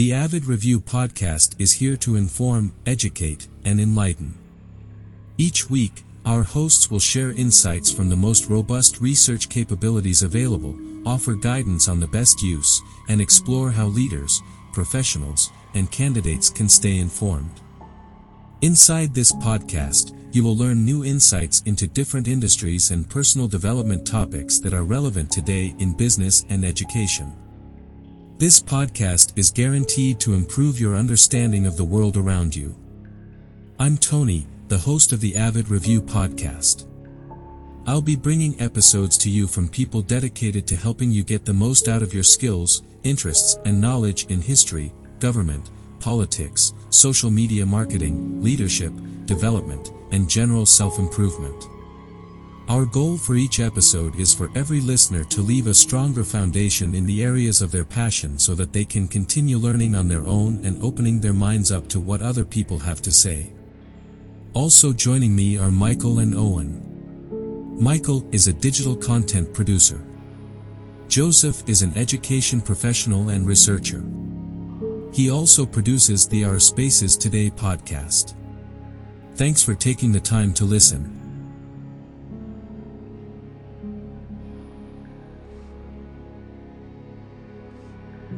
The Avid Review podcast is here to inform, educate, and enlighten. Each week, our hosts will share insights from the most robust research capabilities available, offer guidance on the best use, and explore how leaders, professionals, and candidates can stay informed. Inside this podcast, you will learn new insights into different industries and personal development topics that are relevant today in business and education. This podcast is guaranteed to improve your understanding of the world around you. I'm Tony, the host of the Avid Review podcast. I'll be bringing episodes to you from people dedicated to helping you get the most out of your skills, interests, and knowledge in history, government, politics, social media marketing, leadership, development, and general self-improvement. Our goal for each episode is for every listener to leave a stronger foundation in the areas of their passion so that they can continue learning on their own and opening their minds up to what other people have to say. Also joining me are Michael and Owen. Michael is a digital content producer. Joseph is an education professional and researcher. He also produces the Our Spaces Today podcast. Thanks for taking the time to listen.